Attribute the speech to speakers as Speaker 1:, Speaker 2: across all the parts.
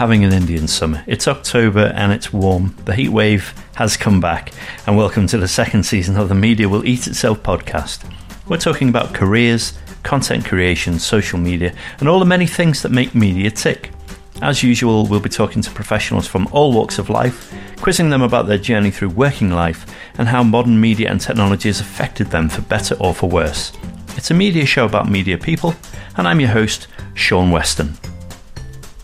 Speaker 1: having an Indian summer. It's October and it's warm. The heat wave has come back, and welcome to the second season of the Media Will Eat Itself podcast. We're talking about careers, content creation, social media, and all the many things that make media tick. As usual, we'll be talking to professionals from all walks of life, quizzing them about their journey through working life and how modern media and technology has affected them for better or for worse. It's a media show about media people, and I'm your host, Sean Weston.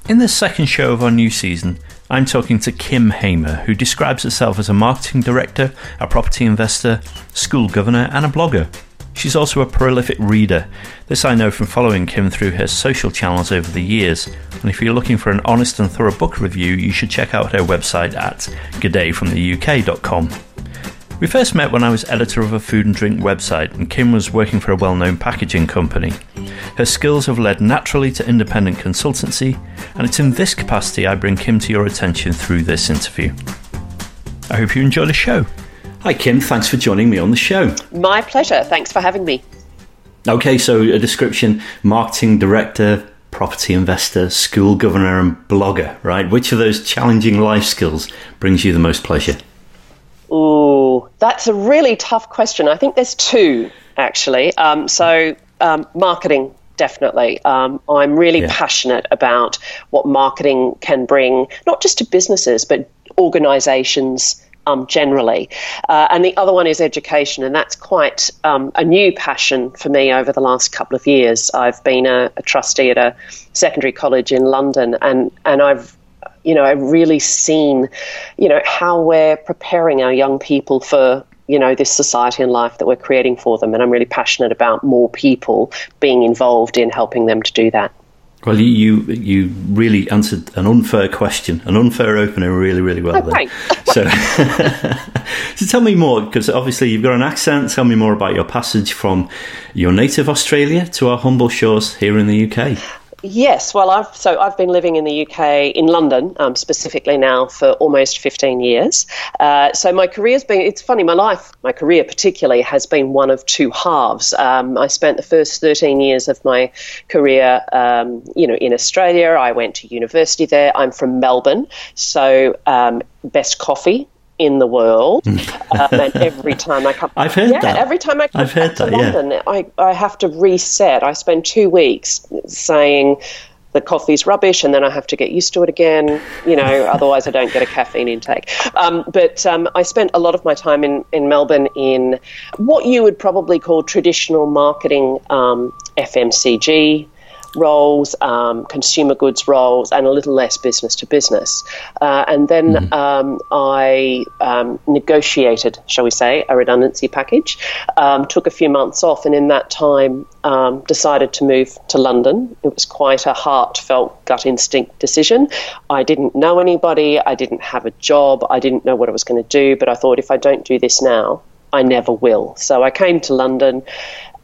Speaker 1: In this second show of our new season, I'm talking to Kim Hamer, who describes herself as a marketing director, a property investor, school governor, and a blogger. She's also a prolific reader. This I know from following Kim through her social channels over the years. And if you're looking for an honest and thorough book review, you should check out her website at goodayfromtheuk.com. We first met when I was editor of a food and drink website, and Kim was working for a well known packaging company. Her skills have led naturally to independent consultancy, and it's in this capacity I bring Kim to your attention through this interview. I hope you enjoy the show. Hi, Kim. Thanks for joining me on the show.
Speaker 2: My pleasure. Thanks for having me.
Speaker 1: Okay, so a description marketing director, property investor, school governor, and blogger, right? Which of those challenging life skills brings you the most pleasure?
Speaker 2: Oh, that's a really tough question. I think there's two, actually. Um, so, um, marketing definitely. Um, I'm really yeah. passionate about what marketing can bring, not just to businesses, but organizations um, generally. Uh, and the other one is education, and that's quite um, a new passion for me over the last couple of years. I've been a, a trustee at a secondary college in London, and, and I've you know, I've really seen, you know, how we're preparing our young people for you know this society and life that we're creating for them and i'm really passionate about more people being involved in helping them to do that
Speaker 1: well, you you you really answered an unfair question, an unfair opener, really, really well.
Speaker 2: Oh, okay.
Speaker 1: so, so tell me more, because obviously you've got an accent. Tell me more about your passage from your native Australia to our humble shores here in the UK.
Speaker 2: Yes, well, I've so I've been living in the UK in London um, specifically now for almost fifteen years. Uh, so my career's been it's funny my life my career particularly has been one of two halves. Um, I spent the first thirteen years of my career, um, you know, in Australia. I went to university there. I'm from Melbourne, so um, best coffee in the world. Hmm. um, and every time I come,
Speaker 1: I've heard
Speaker 2: yeah,
Speaker 1: that.
Speaker 2: Every time I come
Speaker 1: I've heard
Speaker 2: back to London,
Speaker 1: yeah.
Speaker 2: I, I have to reset. I spend two weeks saying the coffee's rubbish, and then I have to get used to it again. You know, otherwise I don't get a caffeine intake. Um, but um, I spent a lot of my time in in Melbourne in what you would probably call traditional marketing, um, FMCG roles, um, consumer goods roles, and a little less business to business. Uh, and then mm-hmm. um, I um, negotiated, shall we say, a redundancy package. Um, took a few months off, and in that time um, decided to move to London. It was quite a heartfelt, gut instinct decision. I didn't know anybody. I didn't have a job. I didn't know what I was going to do. But I thought if I don't do this now, I never will. So I came to London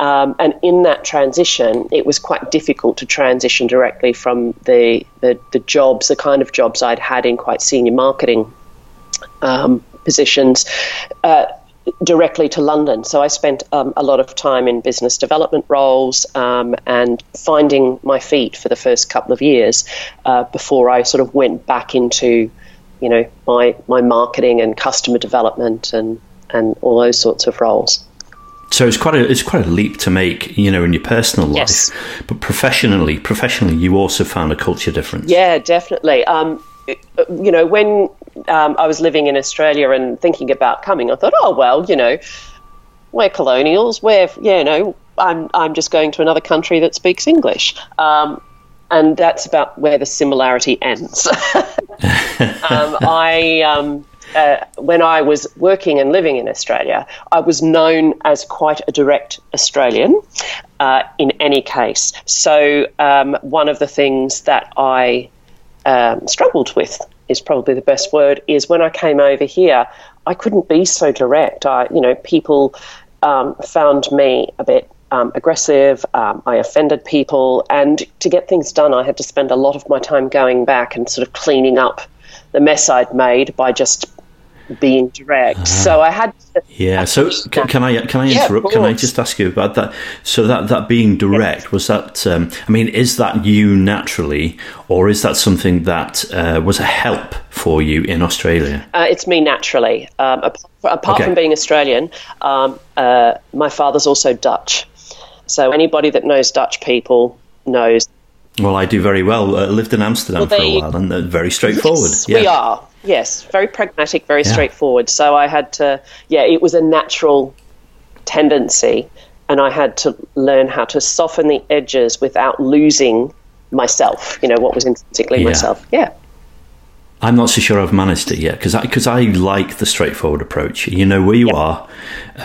Speaker 2: um, and in that transition, it was quite difficult to transition directly from the, the, the jobs, the kind of jobs I'd had in quite senior marketing um, positions. Uh, directly to London. So I spent um, a lot of time in business development roles um, and finding my feet for the first couple of years uh, before I sort of went back into, you know, my my marketing and customer development and and all those sorts of roles.
Speaker 1: So it's quite a it's quite a leap to make, you know, in your personal life,
Speaker 2: yes.
Speaker 1: but professionally, professionally, you also found a culture difference.
Speaker 2: Yeah, definitely. Um, you know, when um, I was living in Australia and thinking about coming, I thought, oh well, you know, we're colonials. We're yeah, you know, I'm I'm just going to another country that speaks English. Um, and that's about where the similarity ends. um, I um, uh, when I was working and living in Australia, I was known as quite a direct Australian uh, in any case. So, um, one of the things that I um, struggled with is probably the best word is when I came over here, I couldn't be so direct. I, you know, people um, found me a bit um, aggressive. Um, I offended people, and to get things done, I had to spend a lot of my time going back and sort of cleaning up the mess I'd made by just being direct. Uh, so I had to.
Speaker 1: Yeah. So can, can, I can I interrupt? Yeah, can I just ask you about that? So that that being direct yes. was that? Um, I mean, is that you naturally, or is that something that uh, was a help for you in Australia?
Speaker 2: Uh, it's me naturally. Um, apart, apart okay. from being Australian, um, uh, my father's also Dutch. So anybody that knows Dutch people knows
Speaker 1: well, I do very well. Uh, lived in Amsterdam well, for a while, and uh, very straightforward.
Speaker 2: Yes, yeah. We are, yes, very pragmatic, very yeah. straightforward. So I had to, yeah, it was a natural tendency, and I had to learn how to soften the edges without losing myself. You know, what was intrinsically yeah. myself. Yeah.
Speaker 1: I'm not so sure I've managed it yet because I, cause I like the straightforward approach. You know where you yep. are.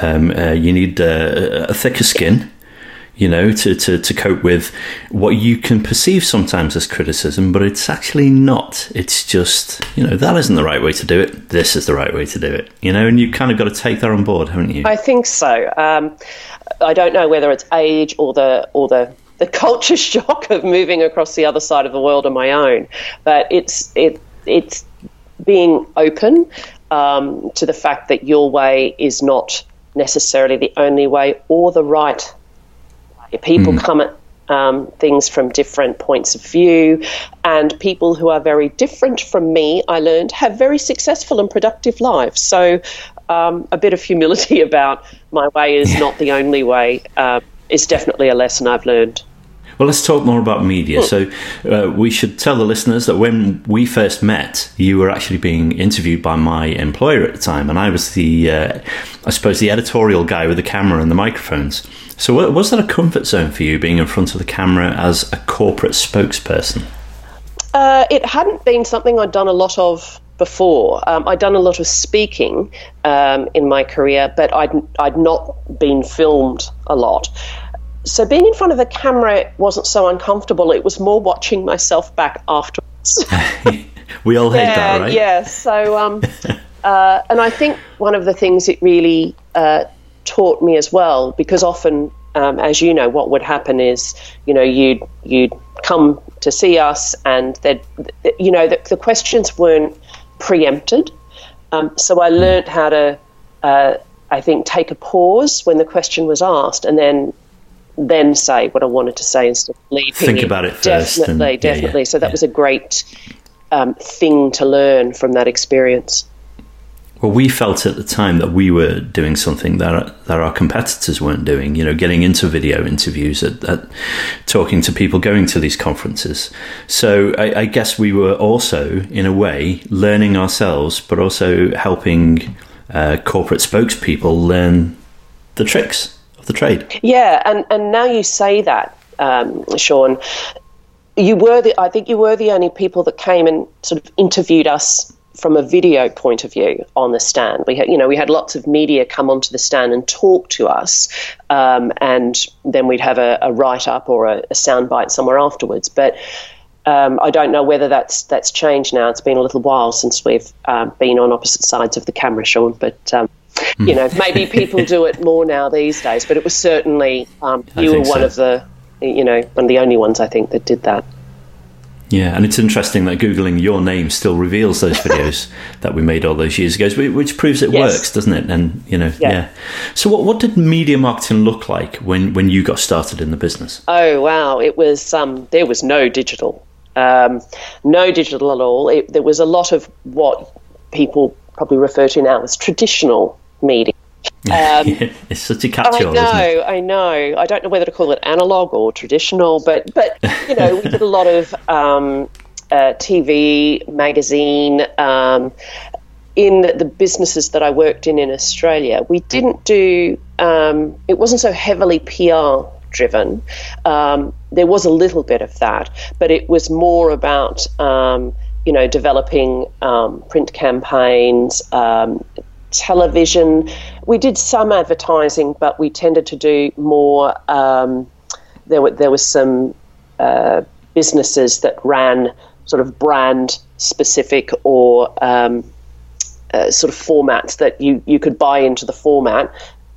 Speaker 1: Um, uh, you need uh, a thicker skin you know, to, to, to cope with what you can perceive sometimes as criticism, but it's actually not. It's just, you know, that isn't the right way to do it. This is the right way to do it, you know, and you've kind of got to take that on board, haven't you?
Speaker 2: I think so. Um, I don't know whether it's age or the, or the, the culture shock of moving across the other side of the world on my own, but it's, it, it's being open um, to the fact that your way is not necessarily the only way or the right People mm. come at um, things from different points of view, and people who are very different from me, I learned, have very successful and productive lives. So, um, a bit of humility about my way is yeah. not the only way uh, is definitely a lesson I've learned.
Speaker 1: Well, let's talk more about media. So, uh, we should tell the listeners that when we first met, you were actually being interviewed by my employer at the time, and I was the, uh, I suppose, the editorial guy with the camera and the microphones. So, was that a comfort zone for you being in front of the camera as a corporate spokesperson?
Speaker 2: Uh, it hadn't been something I'd done a lot of before. Um, I'd done a lot of speaking um, in my career, but I'd, I'd not been filmed a lot so being in front of the camera wasn't so uncomfortable. It was more watching myself back afterwards.
Speaker 1: we all hate yeah, that, right?
Speaker 2: Yeah. So, um, uh, and I think one of the things it really uh, taught me as well, because often, um, as you know, what would happen is, you know, you'd you'd come to see us, and that, you know, the, the, questions weren't preempted. Um, so I learned how to. Uh, I think take a pause when the question was asked, and then then say what I wanted to say instead of leaping.
Speaker 1: Think about it
Speaker 2: first. Definitely, and, definitely. Yeah, yeah, so that yeah. was a great um, thing to learn from that experience.
Speaker 1: Well, we felt at the time that we were doing something that that our competitors weren't doing. You know, getting into video interviews, at, at talking to people, going to these conferences. So I, I, guess we were also, in a way, learning ourselves, but also helping uh, corporate spokespeople learn the tricks the trade.
Speaker 2: Yeah, and, and now you say that, um, Sean, you were the, I think you were the only people that came and sort of interviewed us from a video point of view on the stand. We had, you know, we had lots of media come onto the stand and talk to us, um, and then we'd have a, a write up or a, a soundbite somewhere afterwards. But um, I don't know whether that's that's changed now. It's been a little while since we've um, been on opposite sides of the camera, Sean. But um, you know, maybe people do it more now these days, but it was certainly um, you were one so. of the, you know, one of the only ones I think that did that.
Speaker 1: Yeah, and it's interesting that googling your name still reveals those videos that we made all those years ago, which proves it yes. works, doesn't it? And you know, yeah. yeah. So, what what did media marketing look like when when you got started in the business?
Speaker 2: Oh wow, it was um, there was no digital, um, no digital at all. It, there was a lot of what people probably refer to now as traditional media.
Speaker 1: Um, it's such a catch-all.
Speaker 2: I know, I know. I don't know whether to call it analog or traditional, but but you know, we did a lot of um, uh, TV, magazine. Um, in the businesses that I worked in in Australia, we didn't do. Um, it wasn't so heavily PR driven. Um, there was a little bit of that, but it was more about um, you know, developing um, print campaigns, um, television. We did some advertising, but we tended to do more. Um, there, were, there was some uh, businesses that ran sort of brand specific or um, uh, sort of formats that you, you could buy into the format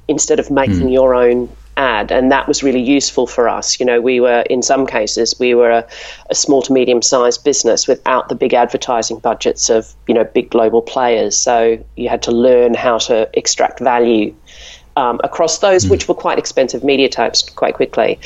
Speaker 2: instead of making mm. your own ad, and that was really useful for us. You know, we were in some cases we were a, a small to medium sized business without the big advertising budgets of you know big global players. So you had to learn how to extract value. Um, across those, mm. which were quite expensive media types, quite quickly.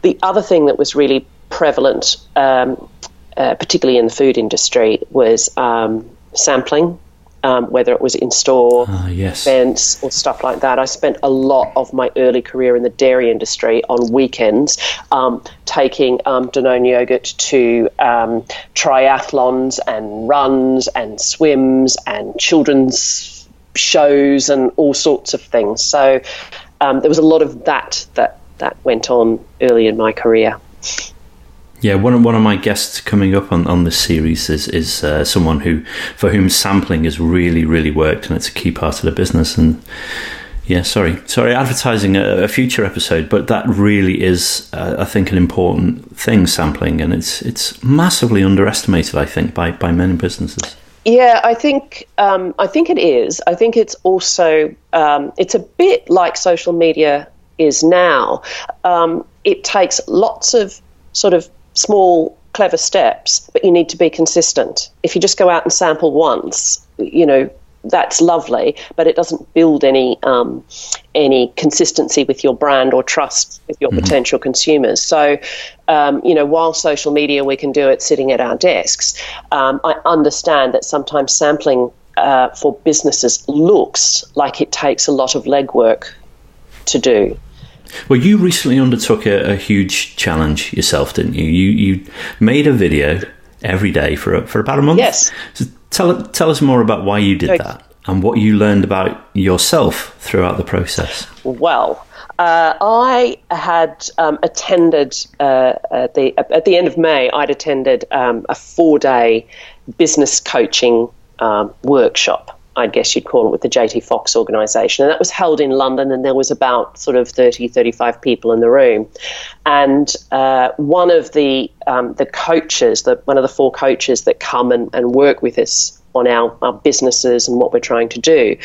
Speaker 2: The other thing that was really prevalent, um, uh, particularly in the food industry, was um, sampling um, whether it was in store
Speaker 1: uh, yes.
Speaker 2: events or stuff like that. I spent a lot of my early career in the dairy industry on weekends um, taking um, Danone yogurt to um, triathlons and runs and swims and children's shows and all sorts of things. So um, there was a lot of that that that went on early in my career.
Speaker 1: Yeah, one of, one of my guests coming up on, on this series is is uh, someone who for whom sampling has really really worked, and it's a key part of the business. And yeah, sorry, sorry, advertising a, a future episode, but that really is, uh, I think, an important thing. Sampling, and it's it's massively underestimated, I think, by by many businesses.
Speaker 2: Yeah, I think um, I think it is. I think it's also um, it's a bit like social media is now. Um, it takes lots of sort of small, clever steps, but you need to be consistent. If you just go out and sample once, you know, that's lovely, but it doesn't build any um, any consistency with your brand or trust with your mm-hmm. potential consumers. So, um, you know, while social media we can do it sitting at our desks, um, I understand that sometimes sampling uh, for businesses looks like it takes a lot of legwork to do.
Speaker 1: Well, you recently undertook a, a, huge challenge yourself, didn't you? You you made a video every day for for about a month.
Speaker 2: Yes.
Speaker 1: So tell tell us more about why you did that and what you learned about yourself throughout the process.
Speaker 2: Well, uh, I had um, attended uh, at the at the end of May. I'd attended um, a four day business coaching um, workshop I guess you'd call it, with the JT Foxx organisation. And that was held in London, and there was about sort of 30, 35 people in the room. And uh, one of the um, the coaches, the, one of the four coaches that come and, and work with us on our, our businesses and what we're trying to do,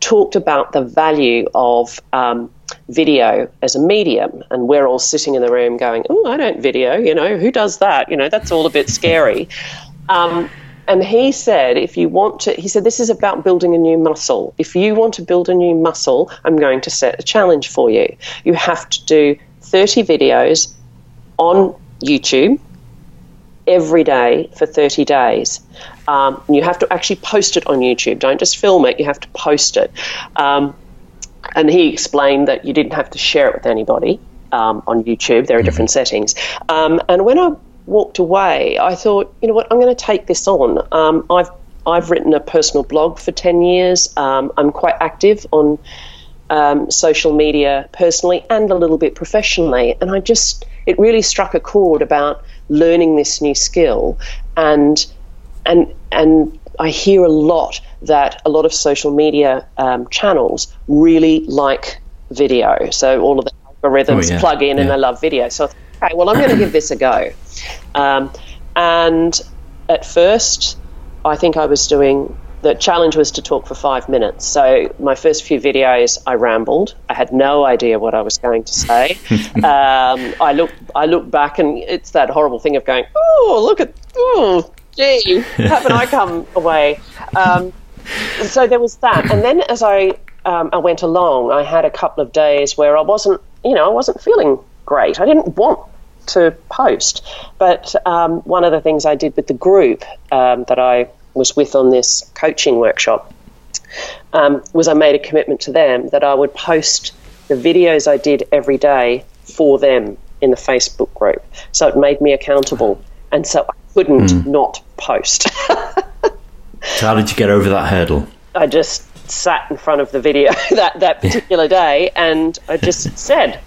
Speaker 2: talked about the value of um, video as a medium. And we're all sitting in the room going, oh, I don't video, you know, who does that? You know, that's all a bit scary. Um, and he said, if you want to, he said, this is about building a new muscle. If you want to build a new muscle, I'm going to set a challenge for you. You have to do 30 videos on YouTube every day for 30 days. Um, you have to actually post it on YouTube. Don't just film it, you have to post it. Um, and he explained that you didn't have to share it with anybody. Um, on YouTube. There are different mm-hmm. settings. Um, and when I walked away, I thought, you know what, I'm going to take this on. Um, I've I've written a personal blog for ten years. Um, I'm quite active on um, social media personally and a little bit professionally, and I just it really struck a chord about learning this new skill, and and and I hear a lot that a lot of social media um, channels really like video. So all of the algorithms oh, yeah. plug in yeah. and they love video. So okay, well, I'm going to give this a go. Um, and at first, I think I was doing the challenge was to talk for five minutes. So my first few videos, I rambled. I had no idea what I was going to say. um, I look, I look back, and it's that horrible thing of going, "Oh, look at, oh, gee, haven't I come away?" Um, so there was that, and then as I um, I went along, I had a couple of days where I wasn't, you know, I wasn't feeling great. I didn't want to post. But um, one of the things I did with the group um, that I was with on this coaching workshop um, was I made a commitment to them that I would post the videos I did every day for them in the Facebook group. So it made me accountable. And so I couldn't mm. not post.
Speaker 1: so how did you get over that hurdle?
Speaker 2: I just sat in front of the video that, that particular day and I just said,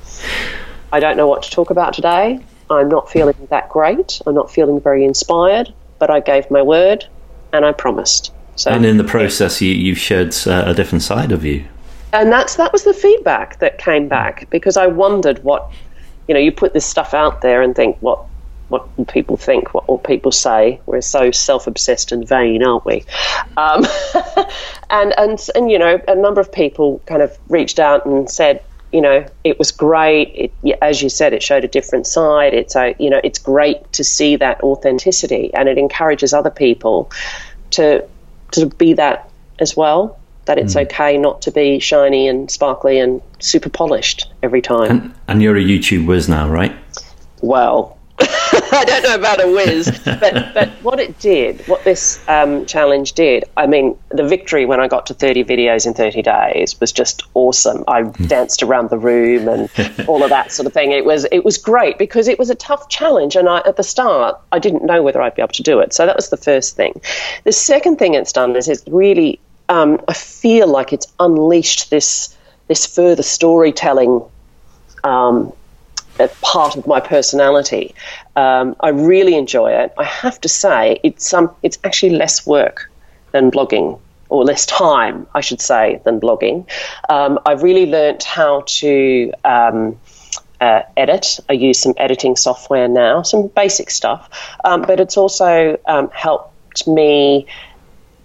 Speaker 2: I don't know what to talk about today. I'm not feeling that great. I'm not feeling very inspired, but I gave my word and I promised.
Speaker 1: So, and in the process, you, you've shared uh, a different side of you.
Speaker 2: And that's that was the feedback that came back because I wondered what, you know, you put this stuff out there and think what what people think, what will people say. We're so self-obsessed and vain, aren't we? Um, and and and you know, a number of people kind of reached out and said, you know, it was great. It, as you said, it showed a different side. It's a, you know, it's great to see that authenticity, and it encourages other people to to be that as well. That it's mm. okay not to be shiny and sparkly and super polished every time.
Speaker 1: And, and you're a YouTube whiz now, right?
Speaker 2: Well, I don't know about a whiz, but but what it did, what this um, challenge did, I mean, the victory when I got to 30 videos in 30 days was just awesome. I hmm. danced around the room and all of that sort of thing. It was it was great because it was a tough challenge, and I, at the start I didn't know whether I'd be able to do it. So that was the first thing. The second thing it's done is it's really um, I feel like it's unleashed this this further storytelling. Um, part of my personality. Um, I really enjoy it. I have to say, it's um, it's actually less work than blogging, or less time, I should say, than blogging. Um, I've really learnt how to. Um, uh, edit. I use some editing software now, some basic stuff, um, but it's also um, helped me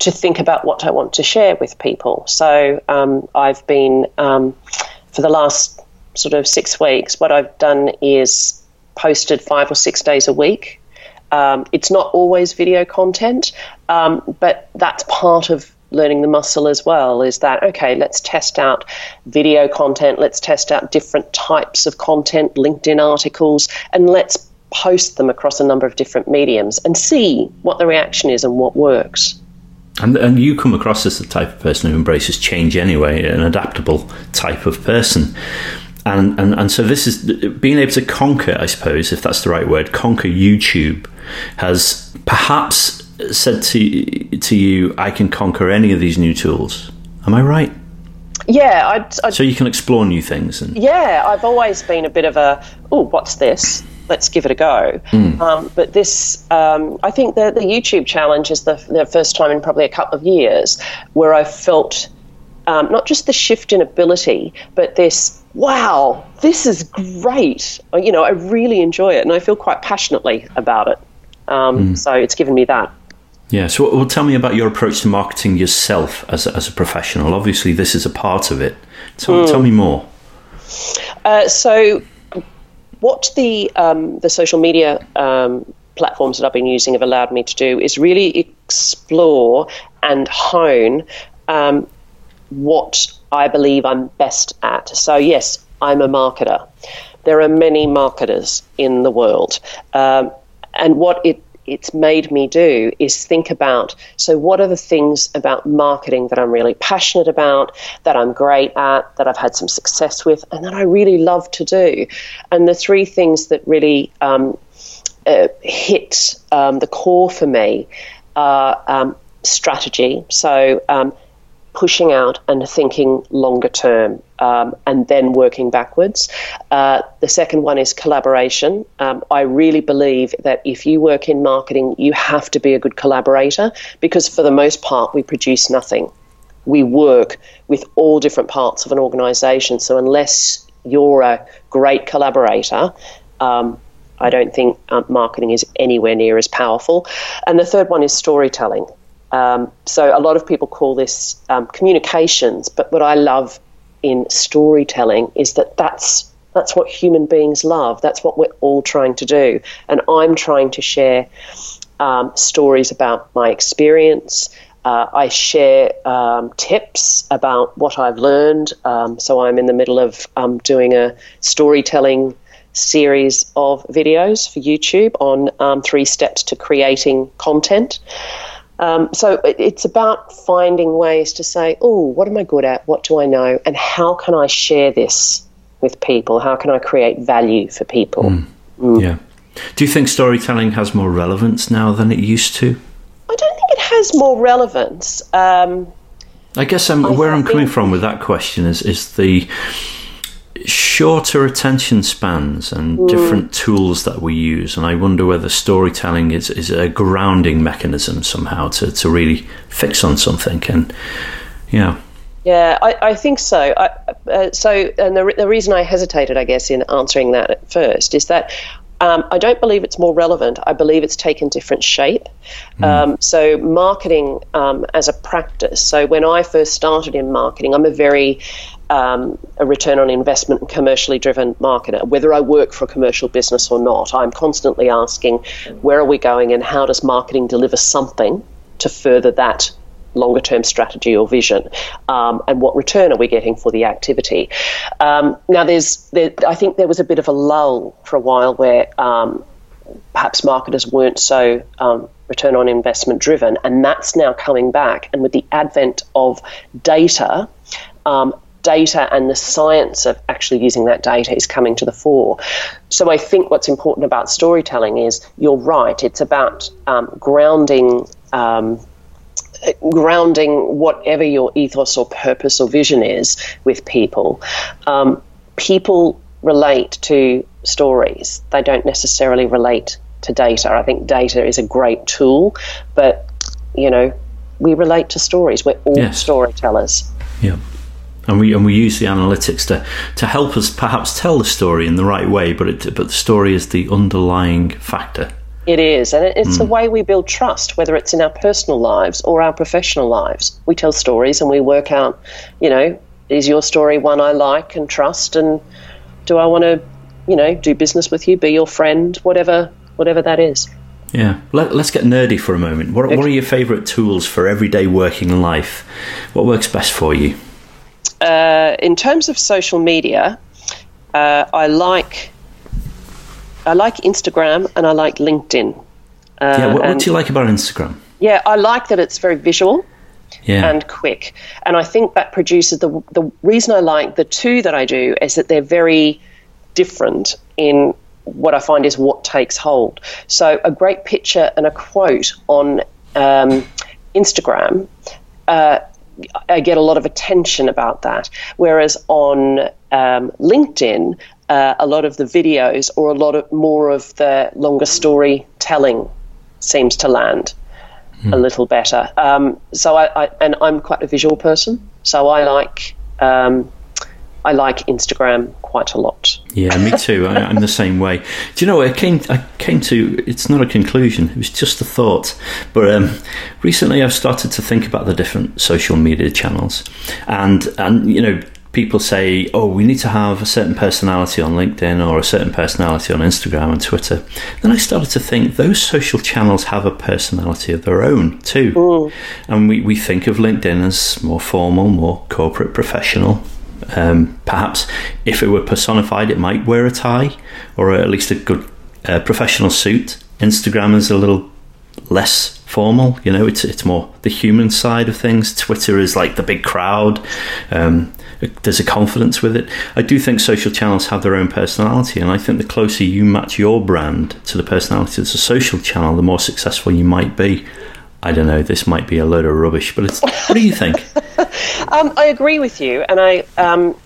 Speaker 2: to think about what I want to share with people. So I've been for the last sort of six weeks, what I've done is posted five or six days a week. Um, it's not always video content, um, but that's part of learning the muscle as well is that okay let's test out video content let's test out different types of content linkedin articles and let's post them across a number of different mediums and see what the reaction is and what works.
Speaker 1: And, and you come across as the type of person who embraces change anyway an adaptable type of person and, and and so this is being able to conquer, I suppose, if that's the right word, conquer YouTube has perhaps said to to you, I can conquer any of these new tools. Am I right?
Speaker 2: Yeah, I'd, I'd,
Speaker 1: so you can explore new things. And
Speaker 2: yeah, I've always been a bit of a oh, what's this? Let's give it a go. Mm. Um, but this, um, I think the the YouTube challenge is the, the first time in probably a couple of years where I felt um, not just the shift in ability, but this wow, this is great. Uh, you know, I really enjoy it and I feel quite passionately about it. Um, mm. So it's given me that.
Speaker 1: Yeah. So, well, tell me about your approach to marketing yourself as a, as a professional. Obviously, this is a part of it. Tell, mm. tell me more.
Speaker 2: Uh, so, what the um, the social media um, platforms that I've been using have allowed me to do is really explore and hone um, what I believe I'm best at. So, yes, I'm a marketer. There are many marketers in the world. Um, and what it it's made me do is think about so what are the things about marketing that I'm really passionate about, that I'm great at, that I've had some success with, and that I really love to do. And the three things that really um, uh, hit um, the core for me are um, strategy. So um, pushing out and thinking longer term um, and then working backwards. Uh, the second one is collaboration. Um, I really believe that if you work in marketing, you have to be a good collaborator because, for the most part, we produce nothing. We work with all different parts of an organization. So, unless you're a great collaborator, um, I don't think um, marketing is anywhere near as powerful. And the third one is storytelling. Um, so a lot of people call this um, communications, but what I love in storytelling is that that's that's what human beings love. That's what we're all trying to do, and I'm trying to share um, stories about my experience. Uh, I share um, tips about what I've learned. Um, so I'm in the middle of um, doing a storytelling series of videos for YouTube on three steps to creating content. Um, so it's about finding ways to say, oh, what am I good at? What do I know? And how can I share this with people? How can I create value for people? Mm.
Speaker 1: Mm. Yeah. Do you think storytelling has more relevance now than it used to?
Speaker 2: I don't think it has more relevance. Um,
Speaker 1: I guess I'm, where I'm coming from with that question is, is the shorter attention spans and mm. different tools that we use. And I wonder whether storytelling is, is a grounding mechanism somehow to, to really fix on something. And yeah.
Speaker 2: Yeah, I, I think so. I, uh, so, and the, the reason I hesitated, I guess, in answering that at first is that um, I don't believe it's more relevant. I believe it's taken different shape. Mm. Um, so, marketing um, as a practice. So, when I first started in marketing, I'm a very um, a return on investment and commercially driven marketer, whether I work for a commercial business or not. I'm constantly asking, where are we going and how does marketing deliver something to further that longer term strategy or vision, um, and what return are we getting for the activity? Um, now, there's, there, I think there was a bit of a lull for a while where um, perhaps marketers weren't so um, return on investment driven, and that's now coming back. And with the advent of data, um, data and the science of actually using that data is coming to the fore. So I think what's important about storytelling is you're right. It's about um, grounding. Um, grounding whatever your ethos or purpose or vision is with people. Um, people relate to stories. They don't necessarily relate to data. I think data is a great tool, but you know, we relate to stories. We're all yes. storytellers.
Speaker 1: Yeah. And we and we use the analytics to, to help us perhaps tell the story in the right way, but it, but the story is the underlying factor.
Speaker 2: It is, and it's mm. the way we build trust, whether it's in our personal lives or our professional lives. We tell stories and we work out, you know, is your story one I like and trust, and do I want to, you know, do business with you, be your friend, whatever, whatever that is.
Speaker 1: Yeah, Let, us get nerdy for a moment. What, okay. what are your favourite tools for everyday working life? What works best for you?
Speaker 2: Uh, in terms of social media, uh, I like I like Instagram and I like LinkedIn.
Speaker 1: Uh, yeah, what, what do you like about Instagram?
Speaker 2: Yeah, I like that it's very visual. Yeah. and quick. And I think that produces the the reason I like the two that I do is that they're very different in what I find is what takes hold. So a great picture and a quote on um, Instagram. Uh, I get a lot of attention about that. Whereas on um, LinkedIn, uh, a lot of the videos or a lot of more of the longer storytelling seems to land hmm. a little better. Um, so I, I, and I'm quite a visual person, so I like um, I like Instagram quite a lot.
Speaker 1: Yeah, me too. I, am the same way. Do you know? I came I came to it's not a conclusion. It was just a thought. But um, recently, I've started to think about the different social media channels, and and you know people say, oh, we need to have a certain personality on LinkedIn or a certain personality on Instagram and Twitter. Then I started to think those social channels have a personality of their own too. Mm. And we, we think of LinkedIn as more formal, more corporate, professional. Um, perhaps if it were personified, it might wear a tie or at least a good uh, professional suit. Instagram is a little less formal. You know, it's it's more the human side of things. Twitter is like the big crowd. Um, there's a confidence with it. I do think social channels have their own personality, and I think the closer you match your brand to the personality of a social channel, the more successful you might be. I don't know. This might be a load of rubbish, but what do you think?
Speaker 2: um, I agree with you, and I. Um,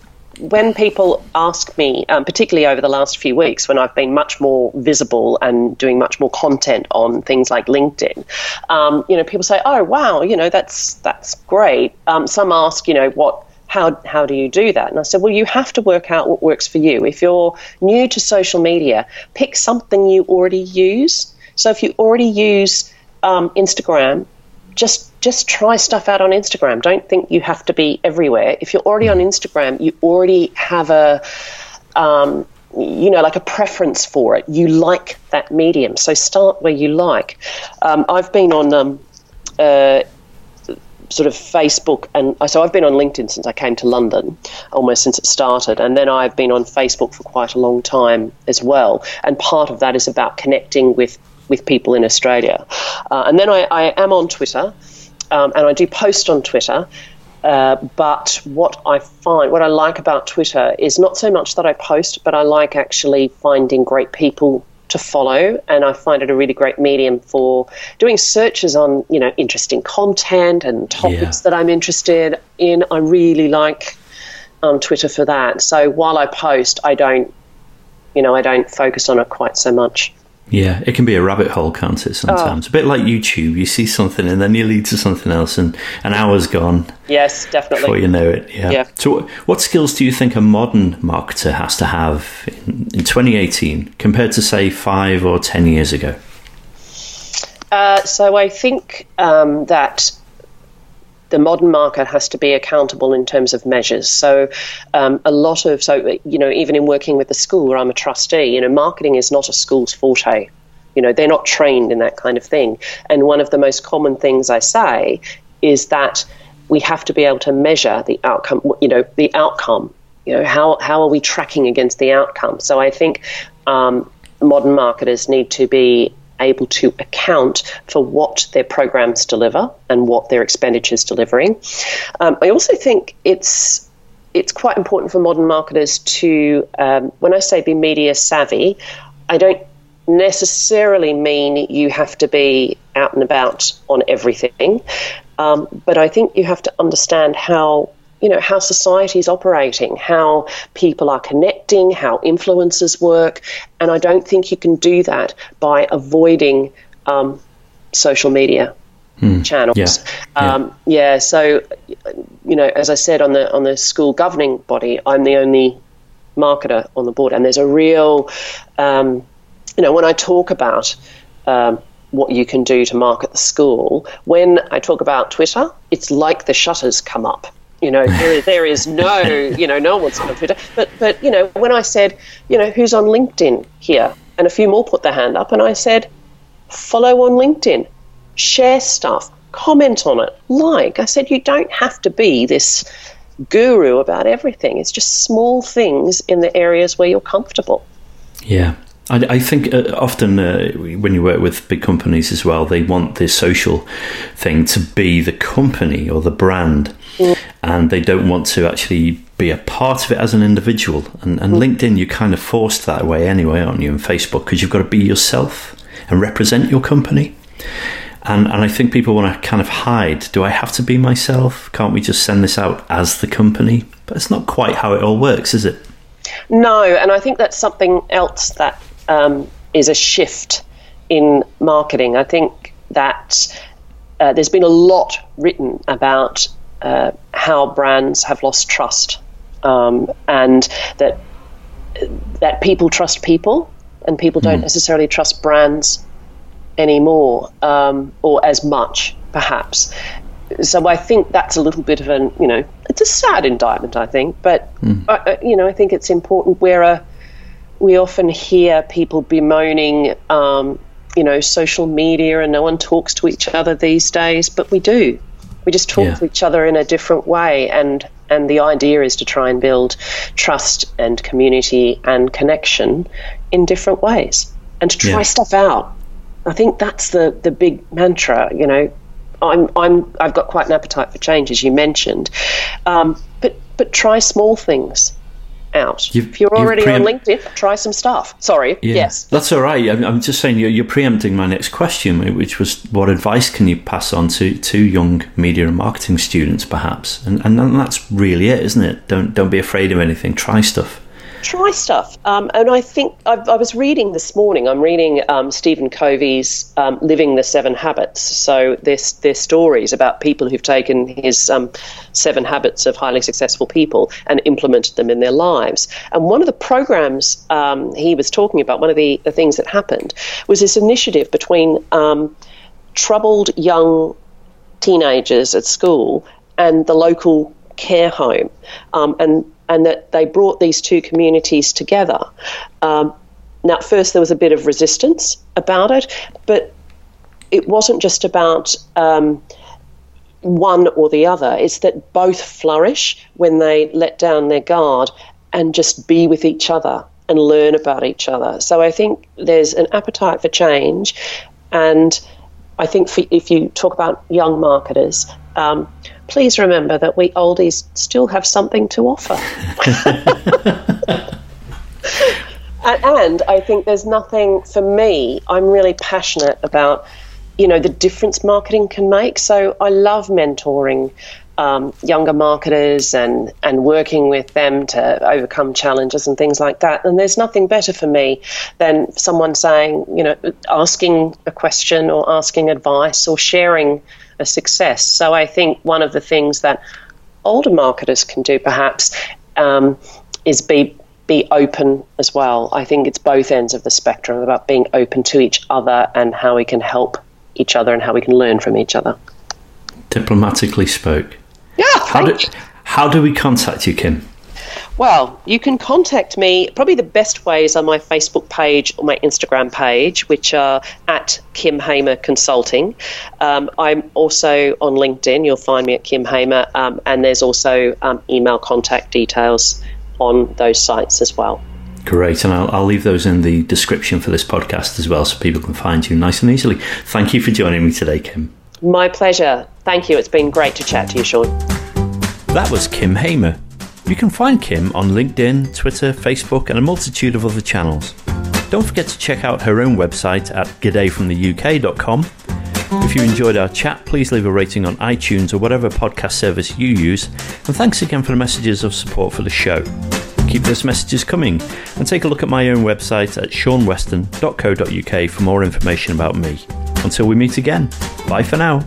Speaker 2: when people ask me, um, particularly over the last few weeks, when I've been much more visible and doing much more content on things like LinkedIn, um, you know, people say, "Oh, wow, you know, that's that's great." Um, some ask, you know, what how, how do you do that? And I said, well, you have to work out what works for you. If you're new to social media, pick something you already use. So if you already use um, Instagram, just just try stuff out on Instagram. Don't think you have to be everywhere. If you're already on Instagram, you already have a um, you know, like a preference for it. You like that medium, so start where you like. Um, I've been on um, uh, sort of Facebook and so I've been on LinkedIn since I came to London, almost since it started, and then I've been on Facebook for quite a long time as well. And part of that is about connecting with with people in Australia. Uh, and then I, I, am on Twitter, um, and I do post on Twitter. Uh, but what I find, what I like about Twitter is not so much that I post, but I like actually finding great people to follow, and I find it a really great medium for doing searches on you know interesting content and topics yeah. that I'm interested in. I really like um, Twitter for that. So while I post, I don't you know I don't focus on it quite so much.
Speaker 1: Yeah, it can be a rabbit hole, can't it? Sometimes oh. a bit like YouTube. You see something and then you lead to something else, and an hour's gone.
Speaker 2: Yes, definitely.
Speaker 1: Before you know it, yeah. yeah. So, what skills do you think a modern marketer has to have in, in 2018 compared to say five or ten years ago?
Speaker 2: Uh, so I think um, that the modern market has to be accountable in terms of measures. So, um, a lot of so you know even in working with the school where I'm a trustee, you know, marketing is not a school's forte. You know, they're not trained in that kind of thing. And one of the most common things I say is that we have to be able to measure the outcome. You know, the outcome. You know, how how are we tracking against the outcome? So I think um, modern marketers need to be able to account for what their programs deliver and what their expenditures delivering. Um, I also think it's it's quite important for modern marketers to, um, when I say be media savvy, I don't necessarily mean you have to be out and about on everything, um, but I think you have to understand how you know how society is operating, how people are connecting, how influences work, and I don't think you can do that by avoiding um, social media hmm. channels.
Speaker 1: Yeah.
Speaker 2: Um, yeah. yeah. So, you know, as I said on the on the school governing body, I'm the only marketer on the board, and there's a real, um, you know, when I talk about um, what you can do to market the school. When I talk about Twitter, it's like the shutters come up. You know, there, there is no, you know, no one's on Twitter. But, but, you know, when I said, you know, who's on LinkedIn here? And a few more put their hand up, and I said, follow on LinkedIn, share stuff, comment on it, like. I said, you don't have to be this guru about everything. It's just small things in the areas where you're comfortable.
Speaker 1: Yeah. I, I think uh, often uh, when you work with big companies as well, they want the social thing to be the company or the brand, mm. And they don't want to actually be a part of it as an individual. And, and. LinkedIn, you're kind of forced that way anyway, aren't you? And Facebook, because you've got to be yourself and represent your company. And, and I think people want to kind of hide. Do I have to be myself? Can't we just send this out as the company? But it's not quite how it all works, is it?
Speaker 2: No, and I think that's something else that um, is a shift in marketing. I think that uh, there's been a lot written about uh, how brands have lost trust um, and that that people trust people and people don't mm. necessarily trust brands anymore um, or as much perhaps so I think that's a little bit of an you know it's a sad indictment I think but mm. uh, you know I think it's important we're a we often hear people bemoaning, um, you know, social media and no one talks to each other these days, but we do. We just talk yeah. to each other in a different way, and and the idea is to try and build trust and community and connection in different ways, and to try yeah. stuff out. I think that's the the big mantra. You know, I'm I'm I've got quite an appetite for change, as you mentioned, um, but but try small things out. You've, if you're already preempt- on LinkedIn, try some stuff. Sorry. Yeah, yes.
Speaker 1: That's all right. I'm, I'm just saying you're, you're, preempting my next question, which was what advice can you pass on to, to young media and marketing students, perhaps? And, and that's really it, isn't it? Don't, don't be afraid of anything. Try stuff
Speaker 2: try stuff. Um, and I think I, I, was reading this morning. I'm reading um, Stephen Covey's um, "Living the Seven Habits." So there's there's stories about people who've taken his um, seven habits of highly successful people and implemented them in their lives. And one of the programs um, he was talking about, one of the, the, things that happened, was this initiative between um, troubled young teenagers at school and the local care home. and and that they brought these two communities together. Um, now, at first, there was a bit of resistance about it, but it wasn't just about um, one or the other. It's that both flourish when they let down their guard and just be with each other and learn about each other. So I think there's an appetite for change, and I think for, if you talk about young marketers, um, please remember that we oldies still have something to offer. and I think there's nothing for me. I'm really passionate about, you know, the difference marketing can make. So I love mentoring um, younger marketers and and working with them to overcome challenges and things like that. And there's nothing better for me than someone saying, you know, asking a question or asking advice or sharing a success. So I think one of the things that older marketers can do perhaps um, is be be open as well. I think it's both ends of the spectrum about being open to each other and how we can help each other and how we can learn from each other.
Speaker 1: Diplomatically spoke.
Speaker 2: Yeah,
Speaker 1: how do, how do we contact you, Kim?
Speaker 2: Well, you can contact me. Probably the best ways on my Facebook page or my Instagram page, which are at Kim Hamer Consulting. Um, I'm also on LinkedIn. You'll find me at Kim Hamer, um, and there's also um, email contact details on those sites as well.
Speaker 1: Great, and I'll, I'll, leave those in the description for this podcast as well so people can find you nice and easily. Thank you for joining me today, Kim.
Speaker 2: My pleasure. Thank you. It's been great to chat to you, Sean.
Speaker 1: That was Kim Hamer. You can find Kim on LinkedIn, Twitter, Facebook, and a multitude of other channels. Don't forget to check out her own website at goodayfromtheuk.com. If you enjoyed our chat, please leave a rating on iTunes or whatever podcast service you use. And thanks again for the messages of support for the show. Keep those messages coming and take a look at my own website at seanweston.co.uk for more information about me. Until we meet again, bye for now.